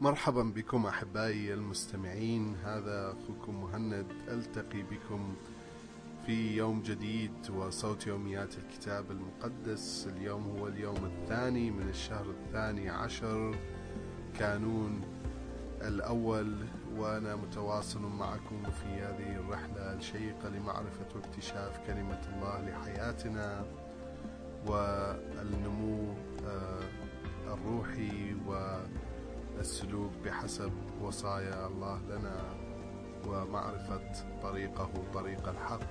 مرحبا بكم أحبائي المستمعين. هذا أخوكم مهند. ألتقي بكم في يوم جديد وصوت يوميات الكتاب المقدس. اليوم هو اليوم الثاني من الشهر الثاني عشر كانون الأول وأنا متواصل معكم في هذه الرحلة الشيقة لمعرفة واكتشاف كلمة الله لحياتنا والنمو آه، الروحي والسلوك بحسب وصايا الله لنا ومعرفة طريقه طريق الحق.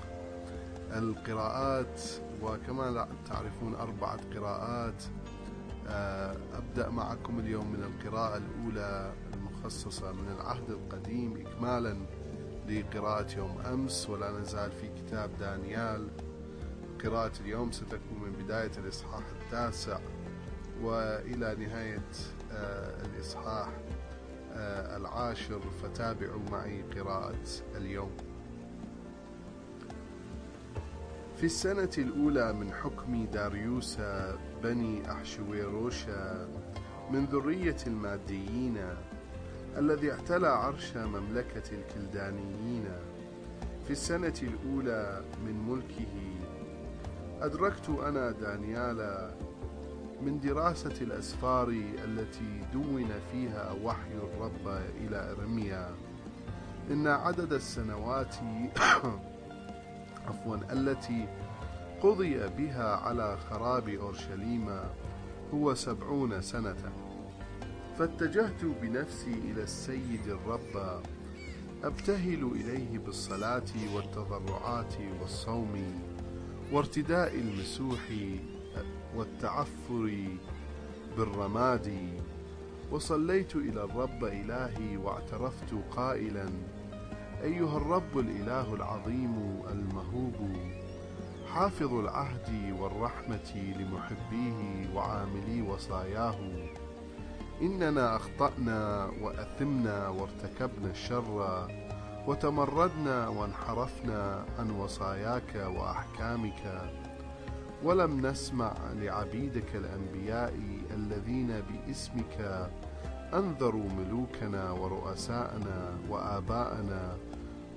القراءات وكما تعرفون أربعة قراءات آه، أبدأ معكم اليوم من القراءة الأولى المخصصة من العهد القديم إكمالا لقراءة يوم أمس ولا نزال في كتاب دانيال. قراءة اليوم ستكون من بداية الإصحاح التاسع وإلى نهاية الإصحاح آه، العاشر فتابعوا معي قراءة اليوم. في السنة الأولى من حكم داريوس بني أحشويروشا من ذرية الماديين الذي اعتلى عرش مملكة الكلدانيين. في السنة الأولى من ملكه أدركت أنا دانيال من دراسة الأسفار التي دون فيها وحي الرب إلى إرميا. إن عدد السنوات عفوا التي قضي بها على خراب أورشليم هو سبعون سنة. فاتجهت بنفسي إلى السيد الرب أبتهل إليه بالصلاة والتضرعات والصوم وارتداء المسوح والتعفر بالرماد. وصليت إلى الرب إلهي واعترفت قائلا أيها الرب الإله العظيم المهوب حافظ العهد والرحمة لمحبيه وعاملي وصاياه. إننا أخطأنا وأثمنا وارتكبنا الشر وتمردنا وانحرفنا عن وصاياك وأحكامك. ولم نسمع لعبيدك الأنبياء الذين باسمك أنذروا ملوكنا ورؤساءنا وآباءنا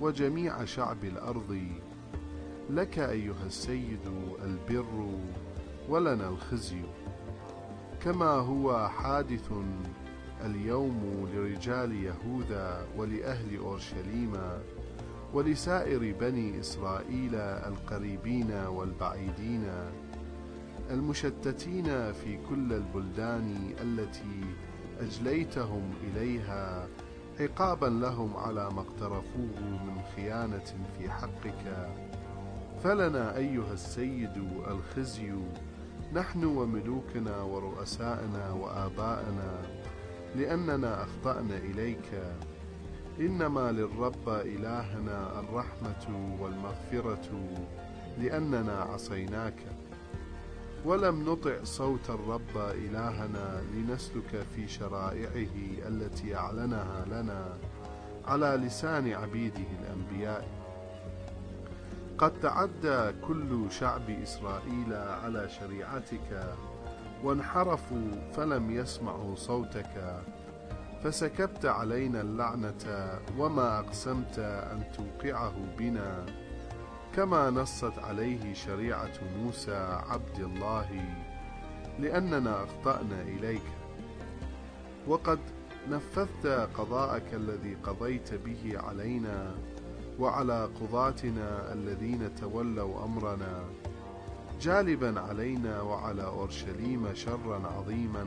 وجميع شعب الأرض. لك أيها السيد البر ولنا الخزي. كما هو حادث اليوم لرجال يهوذا ولأهل أورشليم ولسائر بني إسرائيل القريبين والبعيدين المشتتين في كل البلدان التي أجليتهم إليها عقابا لهم على ما اقترفوه من خيانة في حقك. فلنا أيها السيد الخزي نحن وملوكنا ورؤساءنا وآباءنا لأننا أخطأنا إليك. إنما للرب إلهنا الرحمة والمغفرة لأننا عصيناك. ولم نطع صوت الرب إلهنا لنسلك في شرائعه التي أعلنها لنا على لسان عبيده الأنبياء. قد تعدى كل شعب إسرائيل على شريعتك وانحرفوا فلم يسمعوا صوتك فسكبت علينا اللعنة وما أقسمت أن توقعه بنا. كما نصت عليه شريعة موسى عبد الله لأننا أخطأنا إليك. وقد نفذت قضاءك الذي قضيت به علينا وعلى قضاتنا الذين تولوا أمرنا. جالبا علينا وعلى أورشليم شرا عظيما.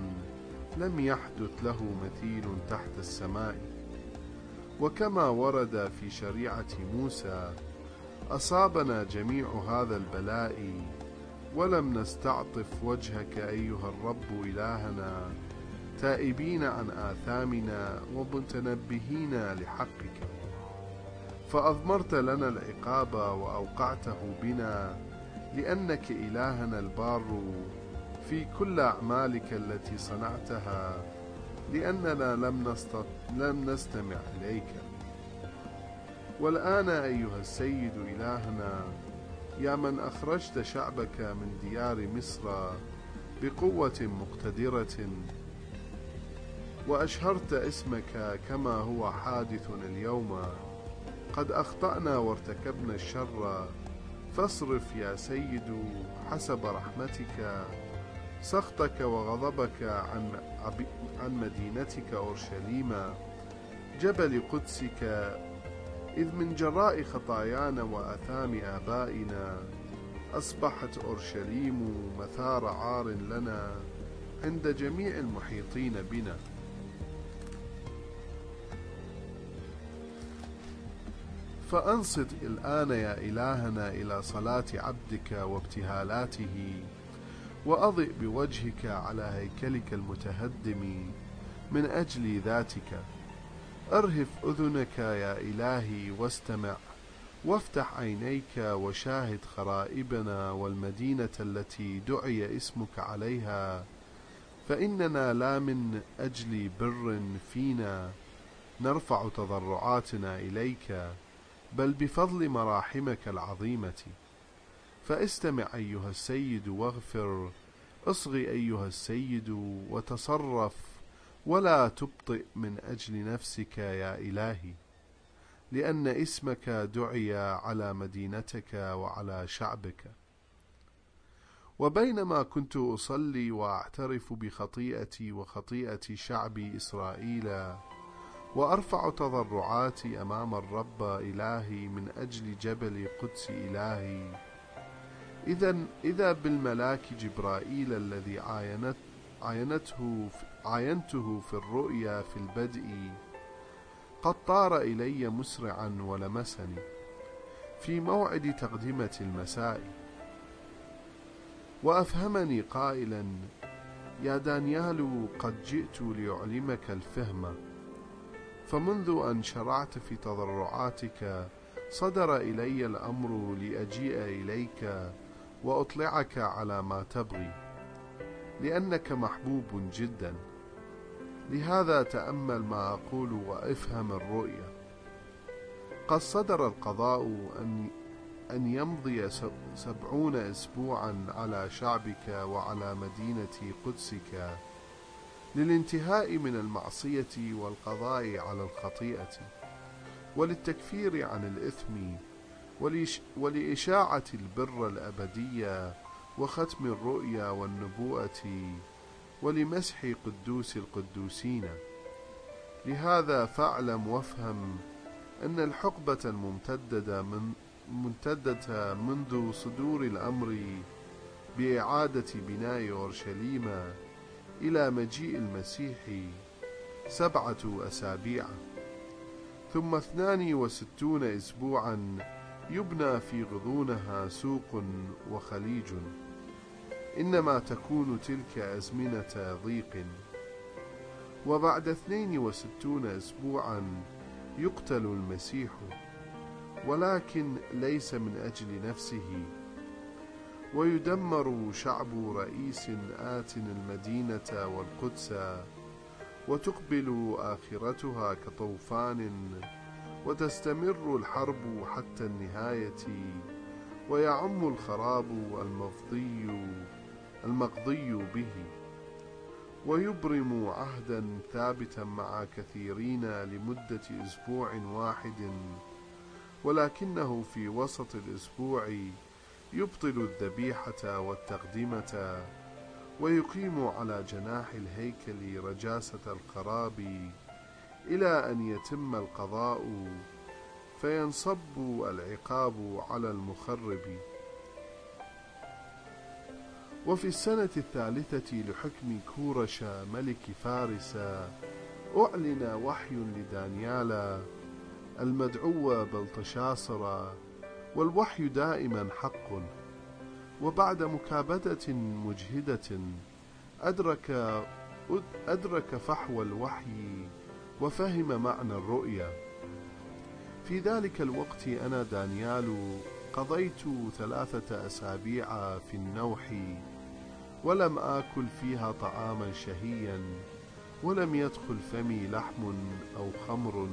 لم يحدث له مثيل تحت السماء. وكما ورد في شريعة موسى أصابنا جميع هذا البلاء ولم نستعطف وجهك أيها الرب إلهنا تائبين عن آثامنا ومتنبهين لحقك. فأضمرت لنا العقاب وأوقعته بنا لأنك إلهنا البار. في كل أعمالك التي صنعتها لأننا لم, نستط... لم نستمع إليك. والآن أيها السيد إلهنا يا من أخرجت شعبك من ديار مصر بقوة مقتدرة وأشهرت اسمك كما هو حادث اليوم قد أخطأنا وارتكبنا الشر فاصرف يا سيد حسب رحمتك. سخطك وغضبك عن, عن مدينتك أورشليم جبل قدسك إذ من جراء خطايانا وأثام آبائنا أصبحت أورشليم مثار عار لنا عند جميع المحيطين بنا. فأنصت الآن يا إلهنا إلى صلاة عبدك وابتهالاته. وأضئ بوجهك على هيكلك المتهدم من أجل ذاتك. أرهف أذنك يا إلهي واستمع وافتح عينيك وشاهد خرائبنا والمدينة التي دعي اسمك عليها. فإننا لا من أجل بر فينا نرفع تضرعاتنا إليك بل بفضل مراحمك العظيمة. فاستمع أيها السيد واغفر اصغي أيها السيد وتصرف ولا تبطئ من أجل نفسك يا إلهي لأن اسمك دعي على مدينتك وعلى شعبك. وبينما كنت أصلي وأعترف بخطيئتي وخطيئة شعبي إسرائيل وأرفع تضرعاتي أمام الرب إلهي من أجل جبل قدس إلهي إذا إذا بالملاك جبرائيل الذي عاينت عاينته عاينته في الرؤيا في البدء قد طار إلي مسرعا ولمسني في موعد تقدمة المساء. وأفهمني قائلا يا دانيال قد جئت لأعلمك الفهم. فمنذ أن شرعت في تضرعاتك صدر إلي الأمر لأجيء إليك وأطلعك على ما تبغي لأنك محبوب جدا. لهذا تأمل ما أقول وأفهم الرؤيا قد صدر القضاء أن أن يمضي سبعون أسبوعا على شعبك وعلى مدينة قدسك للانتهاء من المعصية والقضاء على الخطيئة وللتكفير عن الإثم ولإشاعة البر الأبدية وختم الرؤيا والنبوءة ولمسح قدوس القدوسين. لهذا فاعلم وافهم أن الحقبة الممتدة من ممتدة منذ صدور الأمر بإعادة بناء أورشليم إلى مجيء المسيح سبعة أسابيع. ثم اثنان وستون أسبوعا يبنى في غضونها سوق وخليج. إنما تكون تلك أزمنة ضيق. وبعد اثنين وستون أسبوعا يقتل المسيح ولكن ليس من أجل نفسه. ويدمر شعب رئيس آت المدينة والقدس وتقبل آخرتها كطوفان وتستمر الحرب حتى النهاية ويعم الخراب المفضي المقضي به ويبرم عهدا ثابتا مع كثيرين لمدة أسبوع واحد. ولكنه في وسط الأسبوع يبطل الذبيحة والتقدمة ويقيم على جناح الهيكل رجاسة الخراب إلى أن يتم القضاء فينصب العقاب على المخرب. وفي السنة الثالثة لحكم كورش ملك فارس أعلن وحي لدانيال. المدعو بلطشاصر والوحي دائما حق. وبعد مكابدة مجهدة أدرك أدرك فحوى الوحي وفهم معنى الرؤيا. في ذلك الوقت أنا دانيال قضيت ثلاثة أسابيع في النوح ولم آكل فيها طعاما شهيا ولم يدخل فمي لحم أو خمر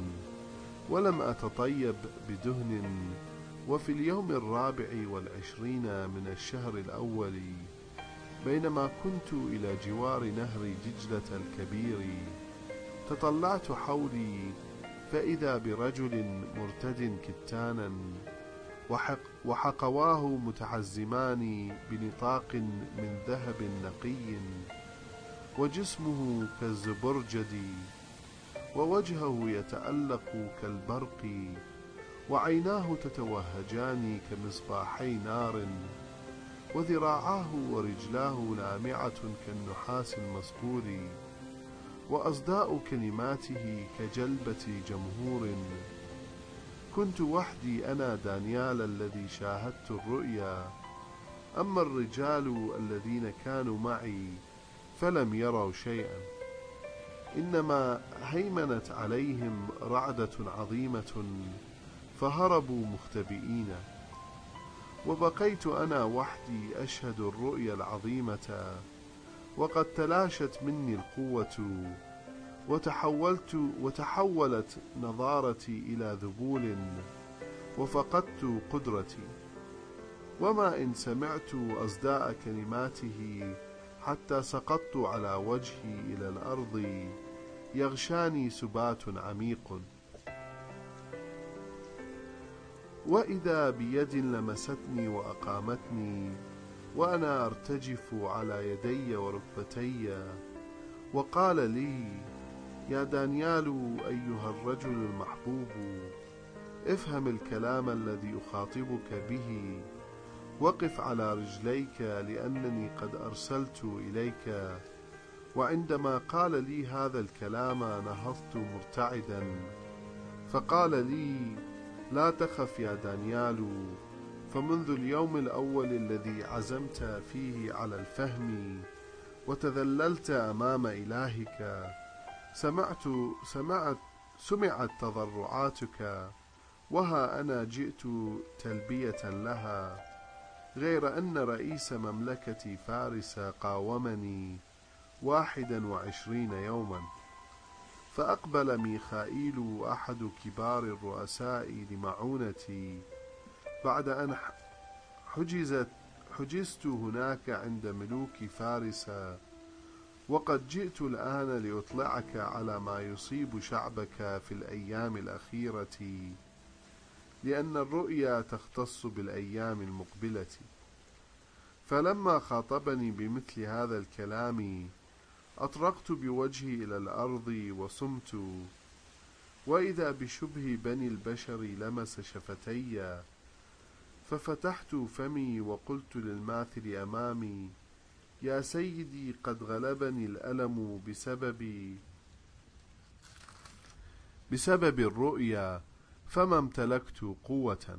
ولم أتطيب بدهن. وفي اليوم الرابع والعشرين من الشهر الأول بينما كنت إلى جوار نهر دجلة الكبير تطلعت حولي فإذا برجل مرتد كتانا وحق وحقواه متحزمان بنطاق من ذهب نقي وجسمه كالزبرجد ووجهه يتألق كالبرق وعيناه تتوهجان كمصباحي نار وذراعاه ورجلاه لامعة كالنحاس المصقور. وأصداء كلماته كجلبة جمهور. كنت وحدي أنا دانيال الذي شاهدت الرؤيا. أما الرجال الذين كانوا معي فلم يروا شيئا. إنما هيمنت عليهم رعدة عظيمة فهربوا مختبئين. وبقيت أنا وحدي أشهد الرؤيا العظيمة. وقد تلاشت مني القوة وتحولت وتحولت نظارتي إلى ذبول وفقدت قدرتي. وما إن سمعت أصداء كلماته حتى سقطت على وجهي إلى الأرض يغشاني سبات عميق. وإذا بيد لمستني وأقامتني وأنا أرتجف على يدي وركبتي. وقال لي يا دانيال أيها الرجل المحبوب افهم الكلام الذي أخاطبك به. وقف على رجليك لأنني قد أرسلت إليك. وعندما قال لي هذا الكلام نهضت مرتعدا. فقال لي لا تخف يا دانيال فمنذ اليوم الأول الذي عزمت فيه على الفهم وتذللت أمام إلهك سمعت سمعت سمعت تضرعاتك وها أنا جئت تلبية لها غير أن رئيس مملكة فارس قاومني واحدا وعشرين يوما فأقبل ميخائيل أحد كبار الرؤساء لمعونتي بعد أن حجزت حجزت هناك عند ملوك فارس. وقد جئت الآن لأطلعك على ما يصيب شعبك في الأيام الأخيرة لأن الرؤيا تختص بالأيام المقبلة. فلما خاطبني بمثل هذا الكلام أطرقت بوجهي إلى الأرض وصمت. وإذا بشبه بني البشر لمس شفتي ففتحت فمي وقلت للماثل أمامي يا سيدي قد غلبني الألم بسبب بسبب الرؤيا فما امتلكت قوة.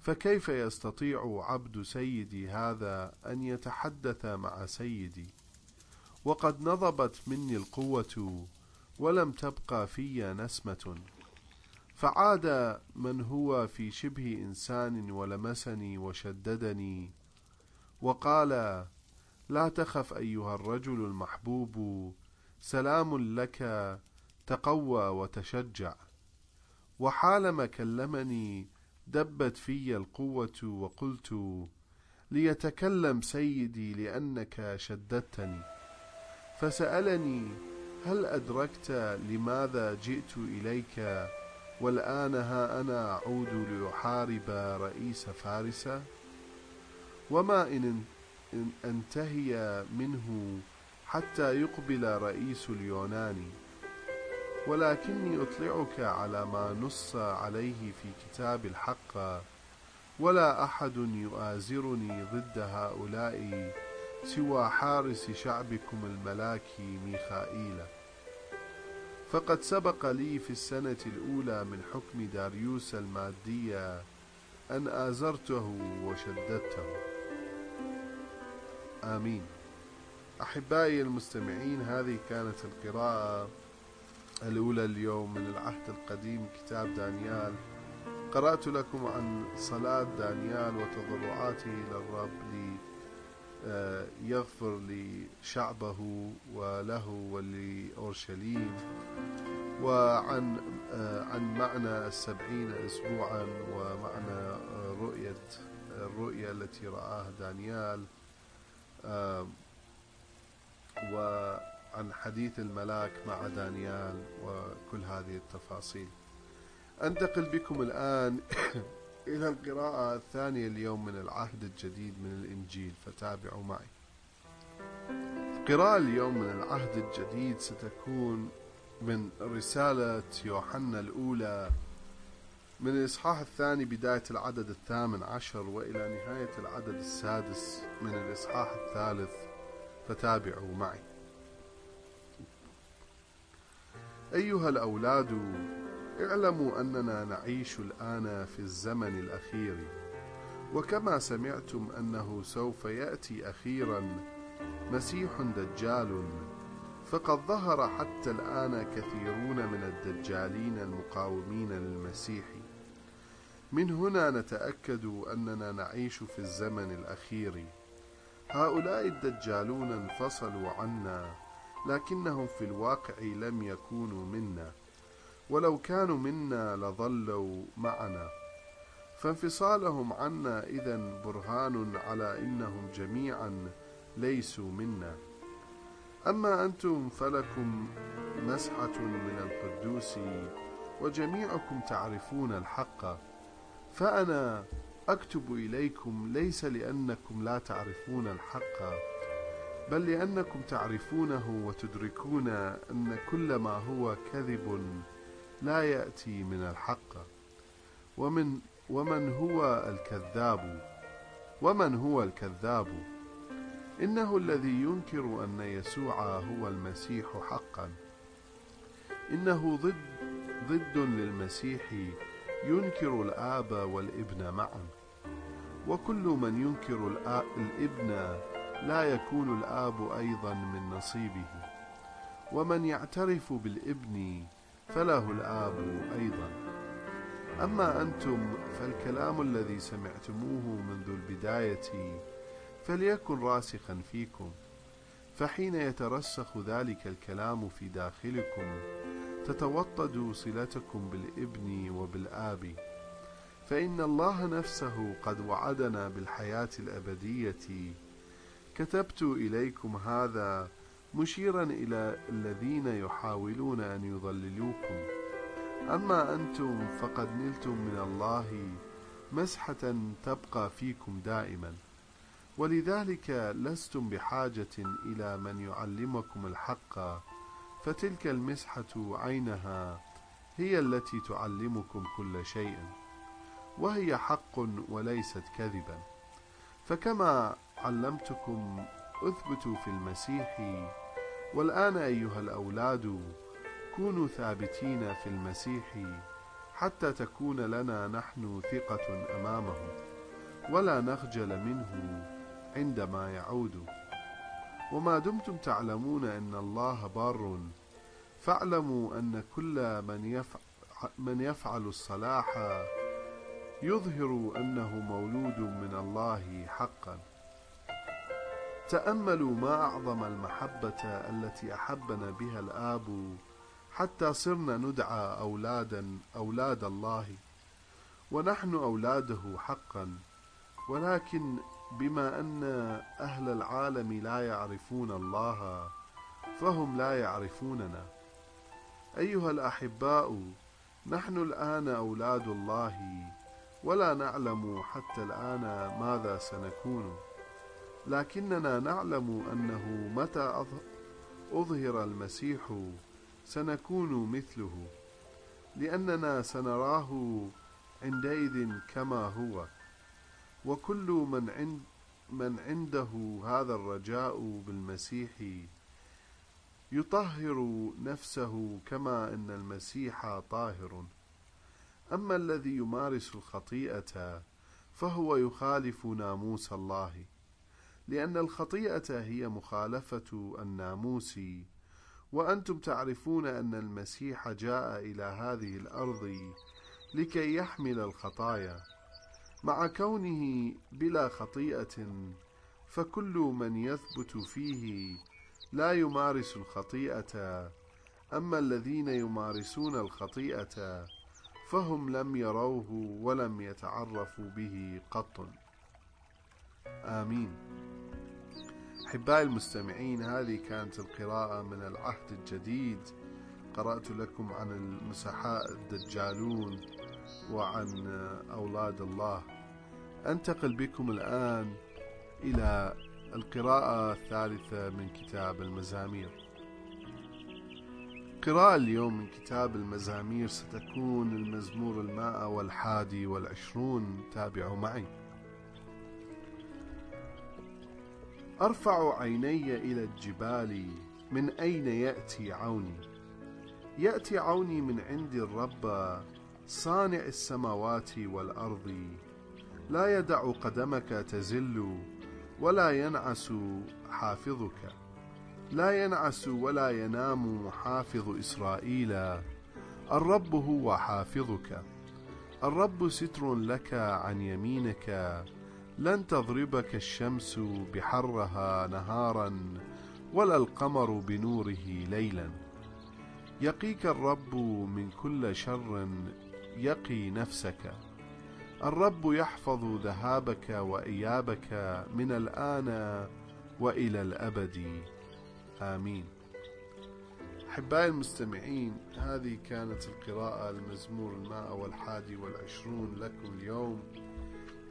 فكيف يستطيع عبد سيدي هذا أن يتحدث مع سيدي؟ وقد نضبت مني القوة ولم تبقى في نسمة. فعاد من هو في شبه إنسان ولمسني وشددني. وقال لا تخف أيها الرجل المحبوب سلام لك تقوى وتشجع. وحالما كلمني دبت في القوة وقلت ليتكلم سيدي لأنك شددتني. فسألني هل أدركت لماذا جئت إليك؟ والآن ها أنا أعود لأحارب رئيس فارس. وما إن أنتهي منه حتى يقبل رئيس اليوناني ولكني أطلعك على ما نص عليه في كتاب الحق. ولا أحد يؤازرني ضد هؤلاء سوى حارس شعبكم الملاك ميخائيل. فقد سبق لي في السنة الأولى من حكم داريوس المادية أن آزرته وشددته. آمين. أحبائي المستمعين هذه كانت القراءة الأولى اليوم من العهد القديم كتاب دانيال. قرأت لكم عن صلاة دانيال وتضرعاته إلى الرب ليغفر لشعبه وله ولأورشليم وعن عن معنى السبعين أسبوعا ومعنى رؤية الرؤيا التي رآها دانيال و عن حديث الملاك مع دانيال وكل هذه التفاصيل. أنتقل بكم الآن إلى القراءة الثانية اليوم من العهد الجديد من الإنجيل فتابعوا معي. القراءة اليوم من العهد الجديد ستكون من رسالة يوحنا الأولى من الإصحاح الثاني بداية العدد الثامن عشر وإلى نهاية العدد السادس من الإصحاح الثالث فتابعوا معي. أيها الأولاد اعلموا أننا نعيش الآن في الزمن الأخير. وكما سمعتم أنه سوف يأتي أخيرا مسيح دجال. فقد ظهر حتى الآن كثيرون من الدجالين المقاومين للمسيح. من هنا نتأكد أننا نعيش في الزمن الأخير. هؤلاء الدجالون انفصلوا عنا لكنهم في الواقع لم يكونوا منا. ولو كانوا منا لظلوا معنا. فانفصالهم عنا إذا برهان على إنهم جميعا ليسوا منا. أما أنتم فلكم مسحة من القدوس وجميعكم تعرفون الحق. فأنا أكتب إليكم ليس لأنكم لا تعرفون الحق بل لأنكم تعرفونه وتدركون أن كل ما هو كذب لا يأتي من الحق. ومن ومن هو الكذاب؟ ومن هو الكذاب؟ إنه الذي ينكر أن يسوع هو المسيح حقا. إنه ضد ضد للمسيح ينكر الآب والابن معا. وكل من ينكر الابن لا يكون الآب أيضا من نصيبه. ومن يعترف بالابن فله الآب أيضا. أما أنتم فالكلام الذي سمعتموه منذ البداية فليكن راسخا فيكم. فحين يترسخ ذلك الكلام في داخلكم تتوطد صلتكم بالابن وبالآب. فإن الله نفسه قد وعدنا بالحياة الأبدية. كتبت إليكم هذا مشيرا إلى الذين يحاولون أن يضللوكم. أما أنتم فقد نلتم من الله مسحة تبقى فيكم دائما. ولذلك لستم بحاجة إلى من يعلمكم الحق فتلك المسحة عينها هي التي تعلمكم كل شيء وهي حق وليست كذبا. فكما علمتكم اثبتوا في المسيح والآن أيها الأولاد كونوا ثابتين في المسيح حتى تكون لنا نحن ثقة أمامه ولا نخجل منه عندما يعود. وما دمتم تعلمون أن الله بار فاعلموا أن كل من يفعل, من يفعل الصلاح يظهر أنه مولود من الله حقا. تأملوا ما أعظم المحبة التي أحبنا بها الآب حتى صرنا ندعى أولادا أولاد الله. ونحن أولاده حقا ولكن بما أن أهل العالم لا يعرفون الله فهم لا يعرفوننا. أيها الأحباء نحن الآن أولاد الله ولا نعلم حتى الآن ماذا سنكون. لكننا نعلم أنه متى أظهر المسيح سنكون مثله لأننا سنراه عندئذ كما هو. وكل من عند من عنده هذا الرجاء بالمسيح يطهر نفسه كما إن المسيح طاهر. أما الذي يمارس الخطيئة فهو يخالف ناموس الله. لأن الخطيئة هي مخالفة الناموس وأنتم تعرفون أن المسيح جاء إلى هذه الأرض لكي يحمل الخطايا. مع كونه بلا خطيئة فكل من يثبت فيه لا يمارس الخطيئة. أما الذين يمارسون الخطيئة فهم لم يروه ولم يتعرفوا به قط. آمين. أحبائي المستمعين هذه كانت القراءة من العهد الجديد. قرأت لكم عن المسحاء الدجالون وعن أولاد الله. أنتقل بكم الآن إلى القراءة الثالثة من كتاب المزامير. قراءة اليوم من كتاب المزامير ستكون المزمور المائة والحادي والعشرون. تابعوا معي. أرفع عيني إلى الجبال من أين يأتي عوني؟ يأتي عوني من عند الرب صانع السماوات والأرض. لا يدع قدمك تزل ولا ينعس حافظك. لا ينعس ولا ينام حافظ إسرائيل. الرب هو حافظك. الرب ستر لك عن يمينك. لن تضربك الشمس بحرها نهارا ولا القمر بنوره ليلا. يقيك الرب من كل شر يقي نفسك. الرب يحفظ ذهابك وإيابك من الآن وإلى الأبد. آمين. أحبائي المستمعين هذه كانت القراءة المزمور الماء والحادي والعشرون لكم اليوم.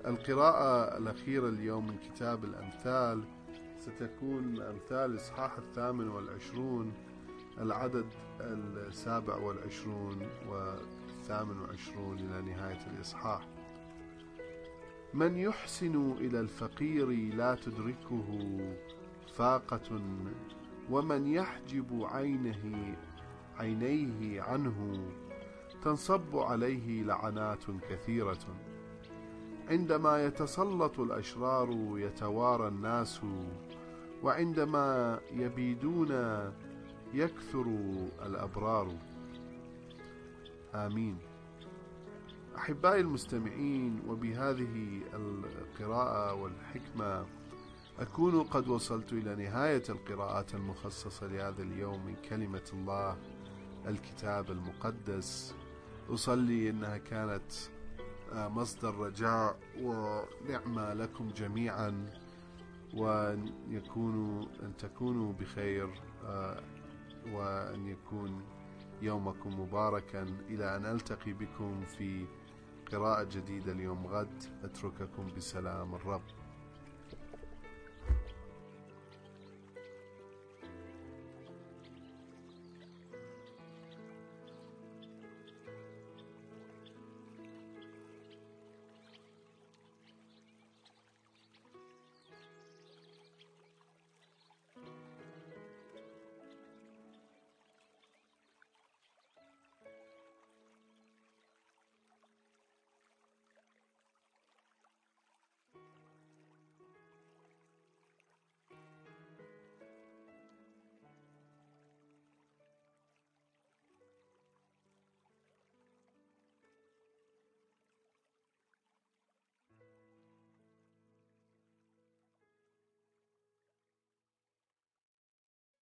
القراءة الأخيرة اليوم من كتاب الأمثال ستكون أمثال إصحاح الثامن والعشرون العدد السابع والعشرون والثامن والعشرون إلى نهاية الإصحاح. من يحسن إلى الفقير لا تدركه فاقة ومن يحجب عينه عينيه عنه تنصب عليه لعنات كثيرة. عندما يتسلط الأشرار يتوارى الناس وعندما يبيدون يكثر الأبرار. آمين. أحبائي المستمعين وبهذه القراءة والحكمة أكون قد وصلت إلى نهاية القراءات المخصصة لهذا اليوم من كلمة الله الكتاب المقدس. أصلي أنها كانت مصدر رجاء ونعمة لكم جميعا وأن يكونوا أن تكونوا بخير وأن يكون يومكم مباركا. إلى أن ألتقي بكم في قراءة جديدة اليوم غد أترككم بسلام الرب.